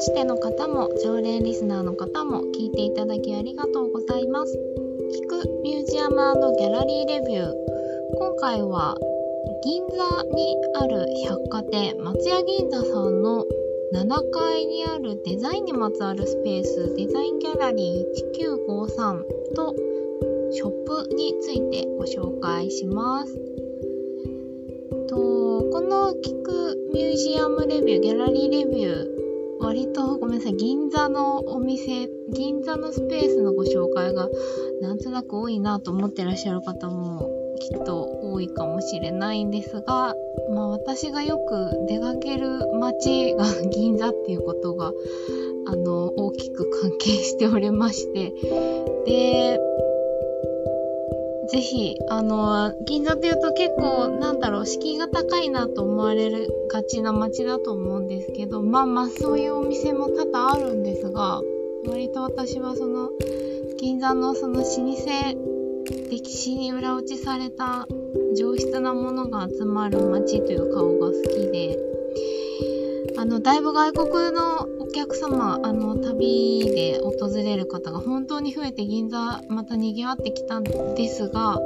ましての方も常連リスナーの方も聞いていただきありがとうございます。聞くミュージアムギャラリーレビュー。今回は銀座にある百貨店松屋銀座さんの7階にあるデザインにまつわるスペースデザインギャラリー1953とショップについてご紹介します。とこの聞くミュージアムレビューギャラリーレビュー割とごめんなさい銀座のお店銀座のスペースのご紹介がなんとなく多いなと思ってらっしゃる方もきっと多いかもしれないんですが、まあ、私がよく出かける街が 銀座っていうことがあの大きく関係しておりましてでぜひ、あの、銀座っていうと結構、なんだろう、敷居が高いなと思われるがちな街だと思うんですけど、まあまあそういうお店も多々あるんですが、割と私はその、銀座のその老舗、歴史に裏打ちされた上質なものが集まる街という顔が好きで、あの、だいぶ外国のお客様、あの、旅で訪れる方が本当に増えて銀座また賑わってきたんですが、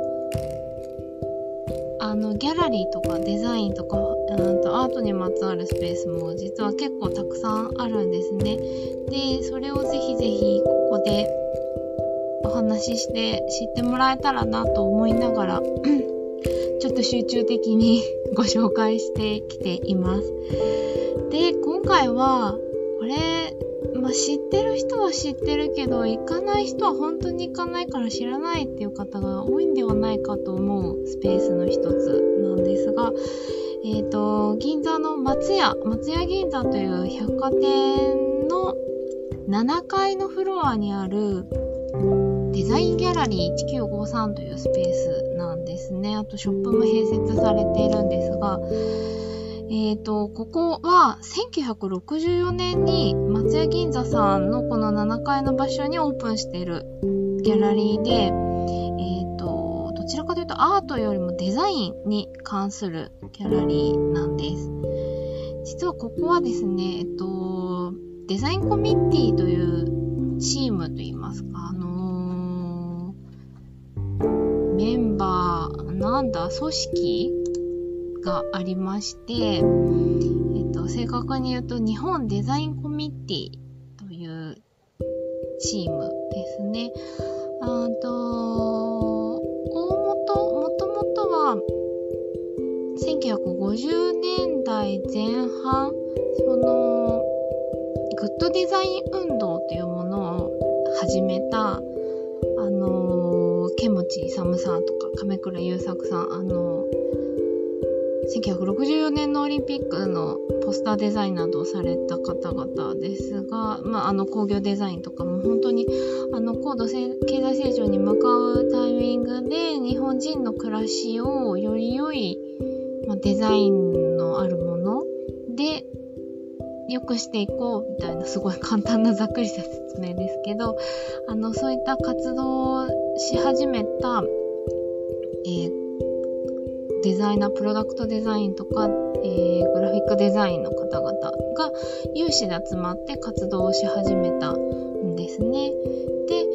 あの、ギャラリーとかデザインとか、うんとアートにまつわるスペースも実は結構たくさんあるんですね。で、それをぜひぜひここでお話しして知ってもらえたらなと思いながら、ちょっと集中的に ご紹介してきています。で、今回は、これ、まあ、知ってる人は知ってるけど、行かない人は本当に行かないから知らないっていう方が多いんではないかと思うスペースの一つなんですが、えっ、ー、と、銀座の松屋、松屋銀座という百貨店の7階のフロアにあるデザインギャラリー1953というスペースなんですね。あとショップも併設されているんですが、えっ、ー、と、ここは1964年に松屋銀座さんのこの7階の場所にオープンしているギャラリーで、えっ、ー、と、どちらかというとアートよりもデザインに関するギャラリーなんです。実はここはですね、えっと、デザインコミッティというチームといいますか、あのー、メンバー、なんだ、組織がありまして、えっと、正確に言うと日本デザインコミッティというチームですね。あと、大元、もともとは1950年代前半、その、グッドデザイン運動というものを始めた、あのー、ケムチイサムさんとか亀倉優作さん、あのー1964年のオリンピックのポスターデザインなどをされた方々ですが、まあ、あの工業デザインとかも本当にあの高度経済成長に向かうタイミングで日本人の暮らしをより良い、まあ、デザインのあるもので良くしていこうみたいなすごい簡単なざっくりした説明ですけどあのそういった活動をし始めた、えーデザイナー、プロダクトデザインとか、えー、グラフィックデザインの方々が有志で集まって活動をし始めたんですね。で、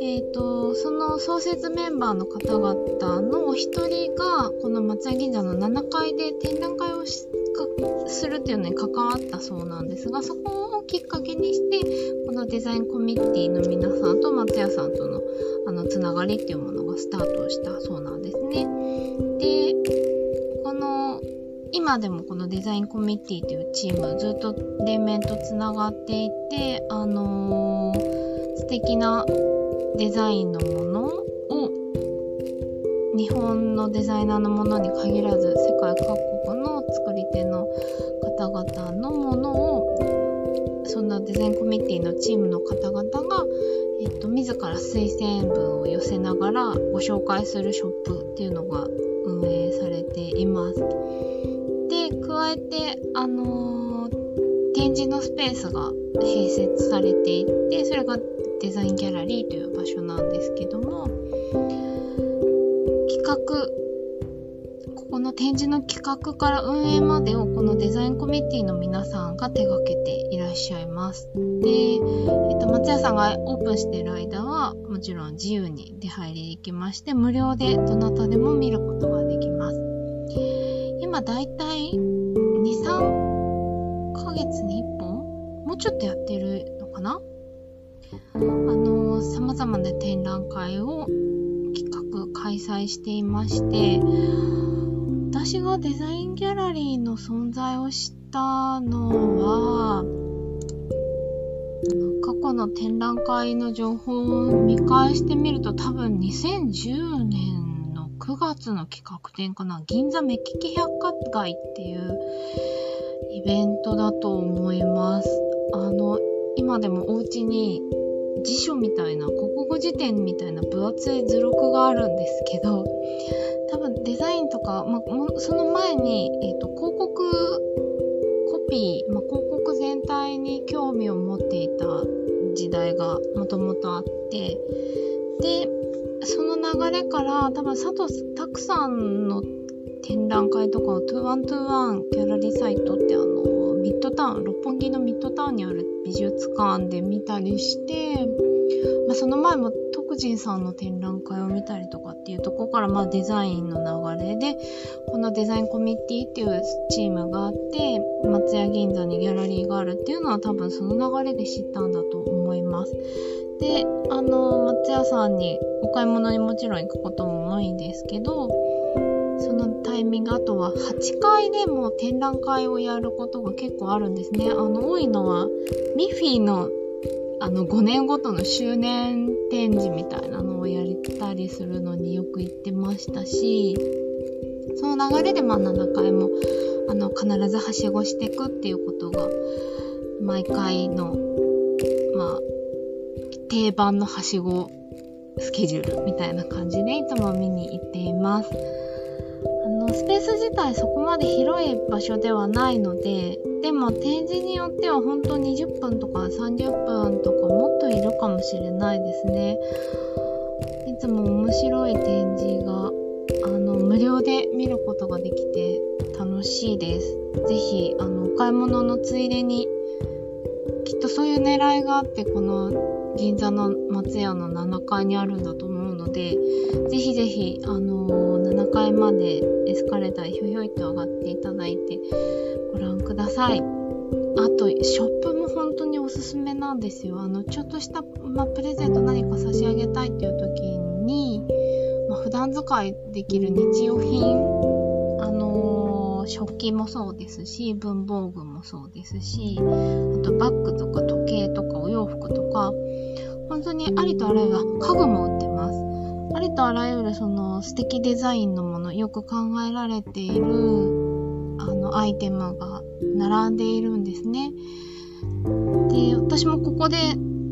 え、ー、と、その創設メンバーの方々のお一人が、この松屋銀座の7階で展覧会をしてするっていうのに関わったそうなんですが、そこをきっかけにして、このデザインコミッティの皆さんと松屋さんとのあのつながりっていうものがスタートしたそうなんですね。で、この、今でもこのデザインコミッティというチームずっと連綿とつながっていて、あのー、素敵なデザインのもの日本のデザイナーのものに限らず世界各国の作り手の方々のものをそんなデザインコミッティのチームの方々が、えっと、自ら推薦文を寄せながらご紹介するショップっていうのが運営されています。で、加えて、あのー、展示のスペースが併設されていて、それがデザインギャラリーという場所なんですけども、企画、ここの展示の企画から運営までをこのデザインコミュニティの皆さんが手掛けていらっしゃいます。で、えっと、松屋さんがオープンしている間はもちろん自由に出入りできまして無料でどなたでも見ることができます。今だいたい2、3ヶ月に1本もうちょっとやってるのかな？あの、様々な展覧会を開催していまして、私がデザインギャラリーの存在を知ったのは、過去の展覧会の情報を見返してみると多分2010年の9月の企画展かな銀座目利き百貨街っていうイベントだと思います。あの、今でもお家に辞書みたいな、国語辞典みたいな分厚い図録があるんですけど、多分デザインとか、まあ、その前に、え、ー、と、広告、コピー、まあ、広告全体に興味を持っていた時代がもともとあって、で、その流れから多分佐藤拓さんの展覧会とかを2121ギャラリーサイトってあのタウン六本木のミッドタウンにある美術館で見たりして、まあ、その前も徳仁さんの展覧会を見たりとかっていうとこからまあデザインの流れでこのデザインコミュニティっていうチームがあって松屋銀座にギャラリーがあるっていうのは多分その流れで知ったんだと思います。であの松屋さんにお買い物にもちろん行くことも多いんですけどタイミングあとは8階でも展覧会をやることが結構あるんですねあの多いのはミッフィーのあの5年ごとの周年展示みたいなのをやったりするのによく行ってましたしその流れでまあ7階もあの必ずはしごしていくっていうことが毎回のまあ定番のはしごスケジュールみたいな感じでいつも見に行っています。スペース自体そこまで広い場所ではないのででも展示によっては本当20分とか30分とかもっといるかもしれないですね。いつも面白い展示があの無料で見ることができて楽しいです。是非あのお買い物のついでにきっとそういう狙いがあってこの銀座の松屋の7階にあるんだと思うのでぜひぜひあの7階までエスカレーターひょひょいと上がっていただいてご覧ください。あと、ショップも本当におすすめなんですよ。あの、ちょっとした、まあ、プレゼント何か差し上げたいっていう時に、まあ、普段使いできる日用品、あのー、食器もそうですし、文房具もそうですし、あとバッグとか時計とかお洋服とか、本当にありとあらゆる家具も売って。りとあらゆるその素敵デザインのもの、よく考えられているあのアイテムが並んでいるんですね。で、私もここで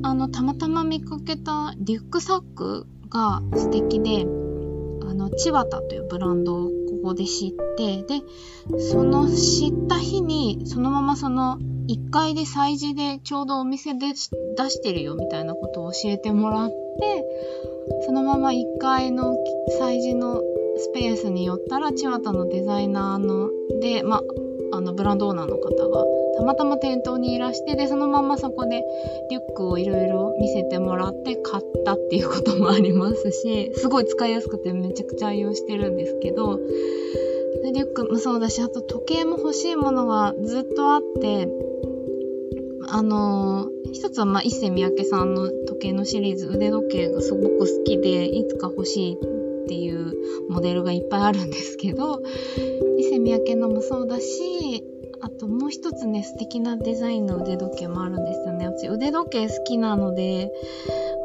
あのたまたま見かけたリュックサックが素敵で、あの、チワタというブランドをここで知って、で、その知った日にそのままその1階で催事でちょうどお店で出してるよみたいなことを教えてもらって、そのまま1階の催事のスペースに寄ったら、チワタのデザイナーの、で、まあ、の、ブランドオーナーの方が、たまたま店頭にいらして、で、そのままそこでリュックをいろいろ見せてもらって買ったっていうこともありますし、すごい使いやすくてめちゃくちゃ愛用してるんですけど、でリュックもそうだし、あと時計も欲しいものがずっとあって、あのー、一つは、まあ、伊勢三宅さんの時計のシリーズ、腕時計がすごく好きで、いつか欲しいっていうモデルがいっぱいあるんですけど、伊勢三宅のもそうだし、あともう一つね、素敵なデザインの腕時計もあるんですよね。私腕時計好きなので、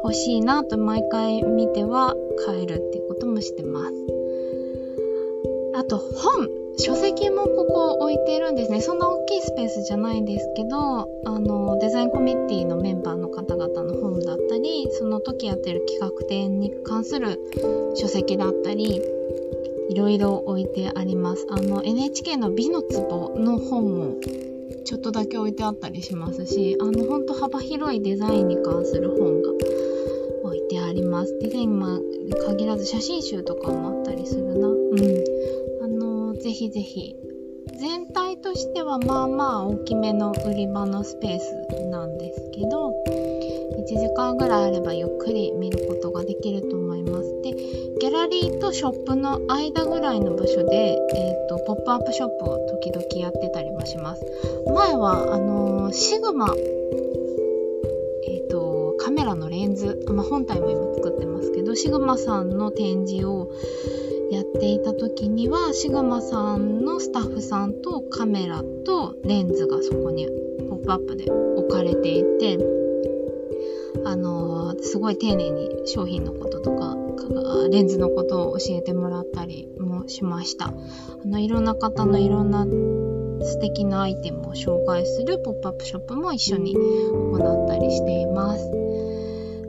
欲しいなと毎回見ては買えるっていうこともしてます。あと本書籍もここ置いてるんですね。そんな大きいスペースじゃないんですけど、あの、デザインコミュニティのメンバーの方々の本だったり、その時やってる企画展に関する書籍だったり、いろいろ置いてあります。あの、NHK の美の壺の本もちょっとだけ置いてあったりしますし、あの、ほんと幅広いデザインに関する本が置いてあります。デザインに限らず写真集とかもあったりするな。うん。ぜひぜひ。全体としてはまあまあ大きめの売り場のスペースなんですけど、1時間ぐらいあればゆっくり見ることができると思います。で、ギャラリーとショップの間ぐらいの場所で、えっ、ー、と、ポップアップショップを時々やってたりもします。前は、あのー、シグマ、えっ、ー、と、カメラのレンズ、まあ、本体も今作ってますけど、シグマさんの展示をやっていた時にはシグマさんのスタッフさんとカメラとレンズがそこにポップアップで置かれていてあのー、すごい丁寧に商品のこととかレンズのことを教えてもらったりもしましたあのいろんな方のいろんな素敵なアイテムを紹介するポップアップショップも一緒に行ったりしています。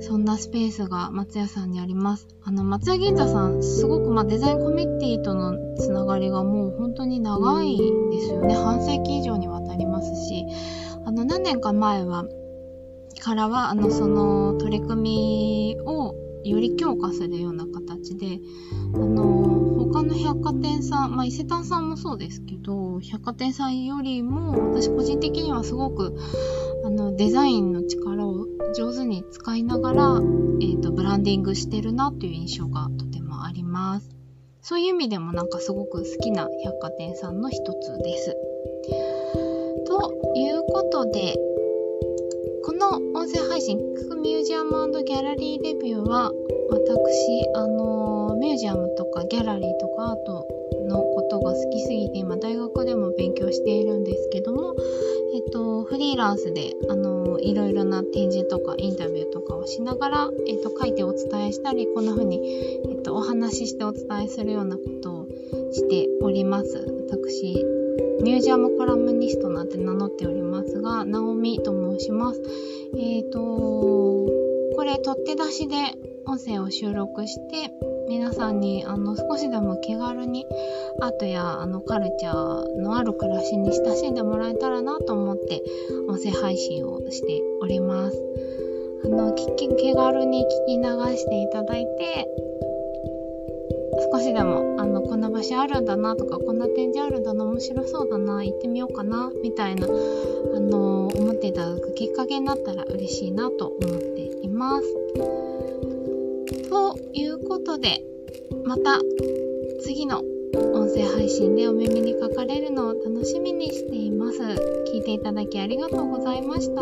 そんなスペースが松屋さんにあります。あの、松屋銀座さん、すごくまあデザインコミュニティとのつながりがもう本当に長いですよね。半世紀以上にわたりますし、あの、何年か前は、からは、あの、その取り組みをより強化するような形で、あの、他の百貨店さん、まあ、伊勢丹さんもそうですけど、百貨店さんよりも、私個人的にはすごく、あの、デザインの力上手に使いながら、えっ、ー、と、ブランディングしてるなっていう印象がとてもあります。そういう意味でもなんかすごく好きな百貨店さんの一つです。ということで、この音声配信、ミュージアムギャラリーレビューは、私、あのミュージアムとかギャラリーとかアートのことが好きすぎて、今大学でも勉強しているんですけども、えっと、フリーランスで、あの、いろいろな展示とかインタビューとかをしながら、えっと、書いてお伝えしたり、こんな風に、えっと、お話ししてお伝えするようなことをしております。私、ミュージアムコラムニストなんて名乗っておりますが、ナオミと申します。えっ、と、これ、取って出しで音声を収録して、皆さんにあの少しでも気軽にアートやあのカルチャーのある暮らしに親しんでもらえたらなと思って音声配信をしております。あの気軽に聞き流していただいて少しでもあのこんな場所あるんだなとかこんな展示あるんだな面白そうだな行ってみようかなみたいなあの思っていただくきっかけになったら嬉しいなと思っています。ということで、また次の音声配信でお耳にかかれるのを楽しみにしています。聞いていただきありがとうございました。